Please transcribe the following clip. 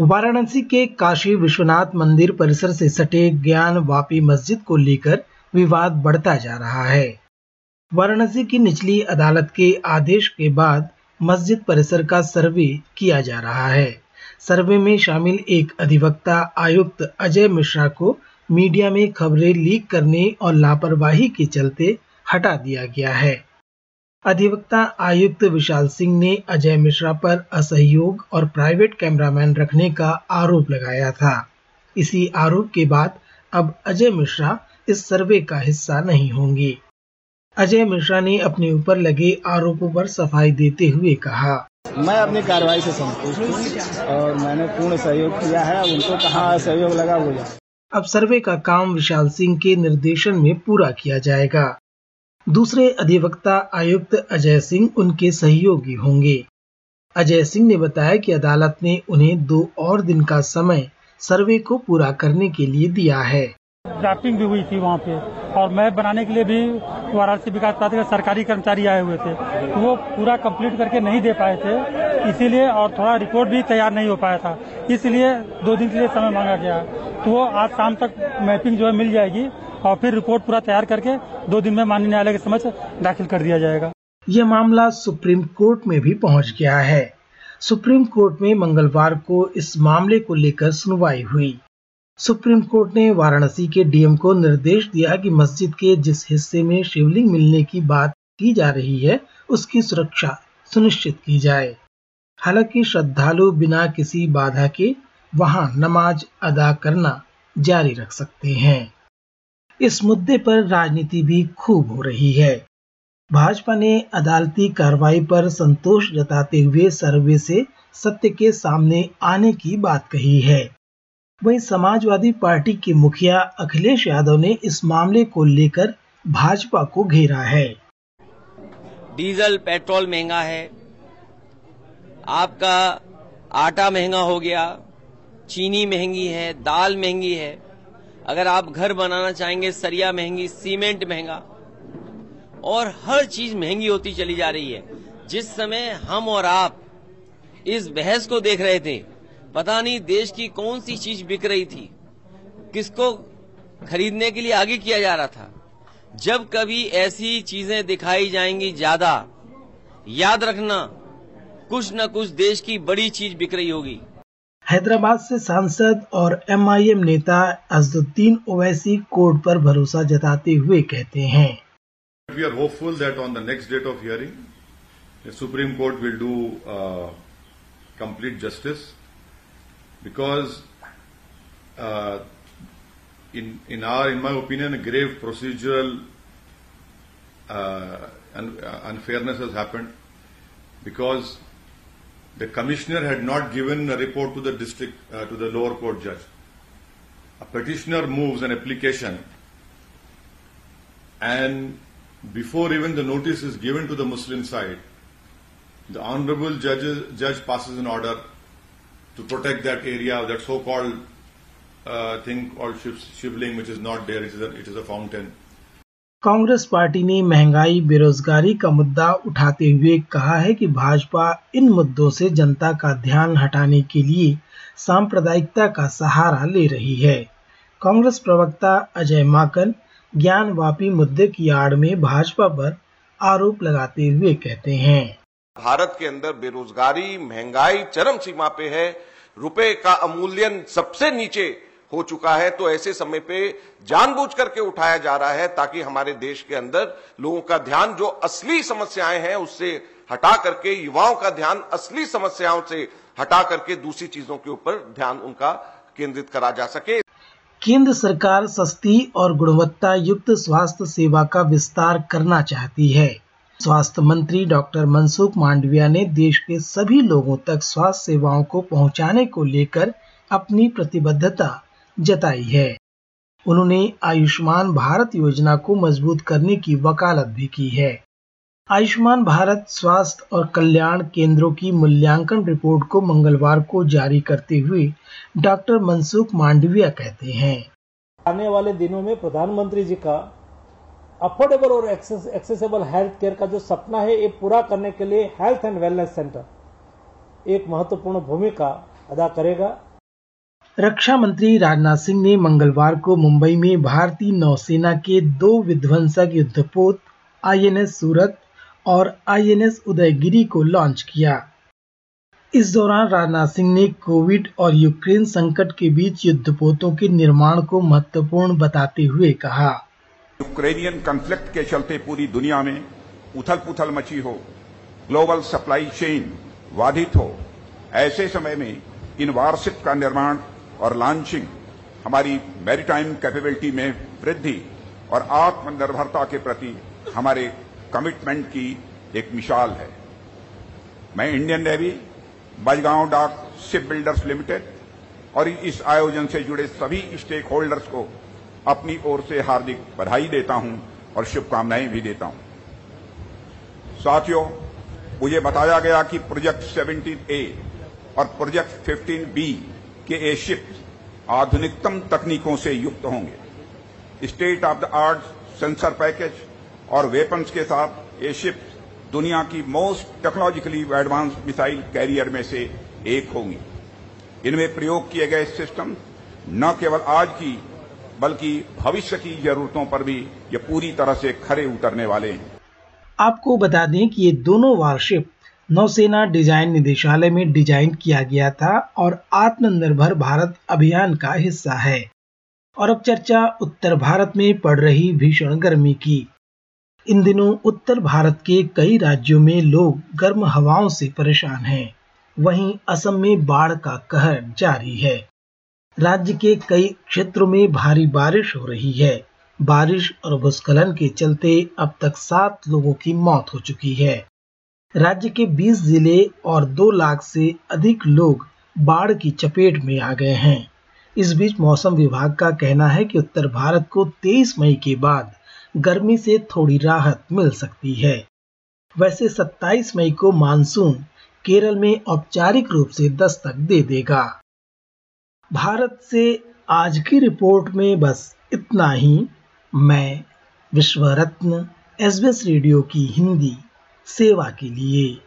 वाराणसी के काशी विश्वनाथ मंदिर परिसर से सटे ज्ञान वापी मस्जिद को लेकर विवाद बढ़ता जा रहा है। वाराणसी की निचली अदालत के आदेश के बाद मस्जिद परिसर का सर्वे किया जा रहा है। सर्वे में शामिल एक अधिवक्ता आयुक्त अजय मिश्रा को मीडिया में खबरें लीक करने और लापरवाही के चलते हटा दिया गया है। अधिवक्ता आयुक्त विशाल सिंह ने अजय मिश्रा पर असहयोग और प्राइवेट कैमरामैन रखने का आरोप लगाया था। इसी आरोप के बाद अब अजय मिश्रा इस सर्वे का हिस्सा नहीं होंगे। अजय मिश्रा ने अपने ऊपर लगे आरोपों पर सफ़ाई देते हुए कहा। मैं अपनी कार्रवाई से संतुष्ट हूँ और मैंने पूर्ण सहयोग किया है। उनको कहाँ सहयोग लगा वो अब सर्वे का काम विशाल सिंह के निर्देशन में पूरा किया जाएगा। दूसरे अधिवक्ता आयुक्त अजय सिंह उनके सहयोगी होंगे। अजय सिंह ने बताया कि अदालत ने उन्हें दो और दिन का समय सर्वे को पूरा करने के लिए दिया है। ड्राफ्टिंग भी हुई थी वहाँ पे और मैप बनाने के लिए भी वाराणसी विकास प्राधिकरण सरकारी कर्मचारी आए हुए थे। तो वो पूरा कंप्लीट करके नहीं दे पाए थे, इसीलिए और थोड़ा रिपोर्ट भी तैयार नहीं हो पाया था। इसलिए दो दिन के लिए समय मांगा गया। तो वो आज शाम तक मैपिंग जो है मिल जाएगी। और फिर रिपोर्ट पूरा तैयार करके दो दिन में माननीय न्यायालय के समक्ष दाखिल कर दिया जाएगा। ये मामला सुप्रीम कोर्ट में भी पहुँच गया है। सुप्रीम कोर्ट में मंगलवार को इस मामले को लेकर सुनवाई हुई। सुप्रीम कोर्ट ने वाराणसी के डीएम को निर्देश दिया कि मस्जिद के जिस हिस्से में शिवलिंग मिलने की बात की जा रही है, उसकी सुरक्षा सुनिश्चित की जाए। हालाँकि श्रद्धालु बिना किसी बाधा के वहाँ नमाज़ अदा करना जारी रख सकते हैं। इस मुद्दे पर राजनीति भी खूब हो रही है। भाजपा ने अदालती कार्रवाई पर संतोष जताते हुए सर्वे से सत्य के सामने आने की बात कही है। वहीं समाजवादी पार्टी के मुखिया अखिलेश यादव ने इस मामले को लेकर भाजपा को घेरा है। डीजल, पेट्रोल महँगा है। आपका आटा महँगा हो गया, चीनी महँगी है, दाल महँगी है। अगर आप घर बनाना चाहेंगे, सरिया महँगी, सीमेंट महँगा, और हर चीज़ महँगी होती चली जा रही है। जिस समय हम और आप इस बहस को देख रहे थे, पता नहीं देश की कौन सी चीज़ बिक रही थी, किसको खरीदने के लिए आगे किया जा रहा था। जब कभी ऐसी चीज़ें दिखाई जाएँगी ज़्यादा, याद रखना, कुछ न कुछ देश की बड़ी चीज़ बिक रही होगी। हैदराबाद से सांसद और एमआईएम नेता अजुद्दीन ओवैसी कोर्ट पर भरोसा जताते हुए कहते हैं। We are hopeful that on the next date of hearing Supreme Court will do complete justice because in in our in my opinion grave procedural unfairness happen because the commissioner had not given a report to the district uh, to the lower court judge a petitioner moves an application and before even the notice is given to the muslim side the honorable judge, judge passes an order to protect that area, that so-called uh, thing called Shiv, Shivling, which is not there. It is a, it is a fountain. Congress party ने महँगाई, बेरोजगारी का मुद्दा उठाते हुए कहा है कि भाजपा इन मुद्दों से जनता का ध्यान हटाने के लिए सांप्रदायिकता का सहारा ले रही है। कांग्रेस प्रवक्ता अजय माकन ज्ञान वापी मुद्दे की आड़ में भाजपा पर आरोप लगाते हुए कहते हैं। भारत के अंदर बेरोजगारी, महँगाई चरम सीमा पे है। रुपए का अमूल्यन सबसे नीचे हो चुका है तो ऐसे समय पे जानबूझ करके उठाया जा रहा है ताकि हमारे देश के अंदर लोगों का ध्यान, जो असली समस्याएँ हैं, उससे हटा करके, युवाओं का ध्यान असली समस्याओं से हटा करके दूसरी चीज़ों के ऊपर ध्यान उनका केंद्रित करा जा सके। केंद्र सरकार सस्ती और गुणवत्ता युक्त स्वास्थ्य सेवा का विस्तार करना चाहती है। स्वास्थ्य मंत्री डॉक्टर मनसुख मांडविया ने देश के सभी लोगों तक स्वास्थ्य सेवाओं को पहुँचाने को लेकर अपनी प्रतिबद्धता जताई है। उन्होंने आयुष्मान भारत योजना को मज़बूत करने की वकालत भी की है। आयुष्मान भारत स्वास्थ्य और कल्याण केंद्रों की मूल्यांकन रिपोर्ट को मंगलवार को जारी करते हुए डॉक्टर मनसुख मांडविया कहते हैं। आने वाले दिनों में प्रधानमंत्री जी का अफोर्डेबल और एक्सेसिबल हेल्थ केयर का जो सपना है, ये पूरा करने के लिए हेल्थ एंड वेलनेस सेंटर एक महत्वपूर्ण भूमिका अदा करेगा। रक्षा मंत्री राजनाथ सिंह ने मंगलवार को मुंबई में भारतीय नौसेना के दो विध्वंसक युद्धपोत आईएनएस सूरत और आईएनएस उदयगिरी को लॉन्च किया। इस दौरान राजनाथ सिंह ने कोविड और यूक्रेन संकट के बीच युद्धपोतों के निर्माण को महत्वपूर्ण बताते हुए कहा। यूक्रेनियन कॉन्फ्लिक्ट के चलते पूरी दुनिया में उथल पुथल मची हो ग्लोबल सप्लाई चेन बाधित हो, ऐसे समय में इन वारशिप का निर्माण और लॉन्चिंग हमारी मैरीटाइम कैपेबिलिटी में वृद्धि और आत्मनिर्भरता के प्रति हमारे कमिटमेंट की एक मिसाल है। मैं इंडियन नेवी बजगांव डाक शिप बिल्डर्स लिमिटेड और इस आयोजन से जुड़े सभी स्टेक होल्डर्स को अपनी ओर से हार्दिक बधाई देता हूँ और शुभकामनाएँ भी देता हूँ। साथियों, मुझे बताया गया कि प्रोजेक्ट 17 ए और प्रोजेक्ट 15 बी के ए शिप आधुनिकतम तकनीकों से युक्त होंगे। State of the art sensor package और वेपन्स के साथ ये शिप दुनिया की most technologically advance missile carrier में से एक होंगी। इनमें प्रयोग किए गए सिस्टम न केवल आज की, बल्कि भविष्य की जरूरतों पर भी ये पूरी तरह से खरे उतरने वाले हैं। आपको बता दें कि ये दोनों वारशिप नौसेना डिज़ाइन निदेशालय में डिज़ाइन किया गया था और आत्मनिर्भर भारत अभियान का हिस्सा है। और अब चर्चा उत्तर भारत में पड़ रही भीषण गर्मी की। इन दिनों उत्तर भारत के कई राज्यों में लोग गर्म हवाओं से परेशान हैं। वहीं असम में बाढ़ का कहर जारी है। राज्य के कई क्षेत्रों में भारी बारिश हो रही है। बारिश और भूस्खलन के चलते अब तक सात लोगों की मौत हो चुकी है। राज्य के 20 ज़िले और 2 लाख से अधिक लोग बाढ़ की चपेट में आ गए हैं। इस बीच मौसम विभाग का कहना है कि उत्तर भारत को 23 मई के बाद गर्मी से थोड़ी राहत मिल सकती है। वैसे 27 मई को मानसून केरल में औपचारिक रूप से दस्तक दे देगा। भारत से आज की रिपोर्ट में बस इतना ही। मैं विश्व रत्न एस रेडियो की हिंदी। सेवा के लिए।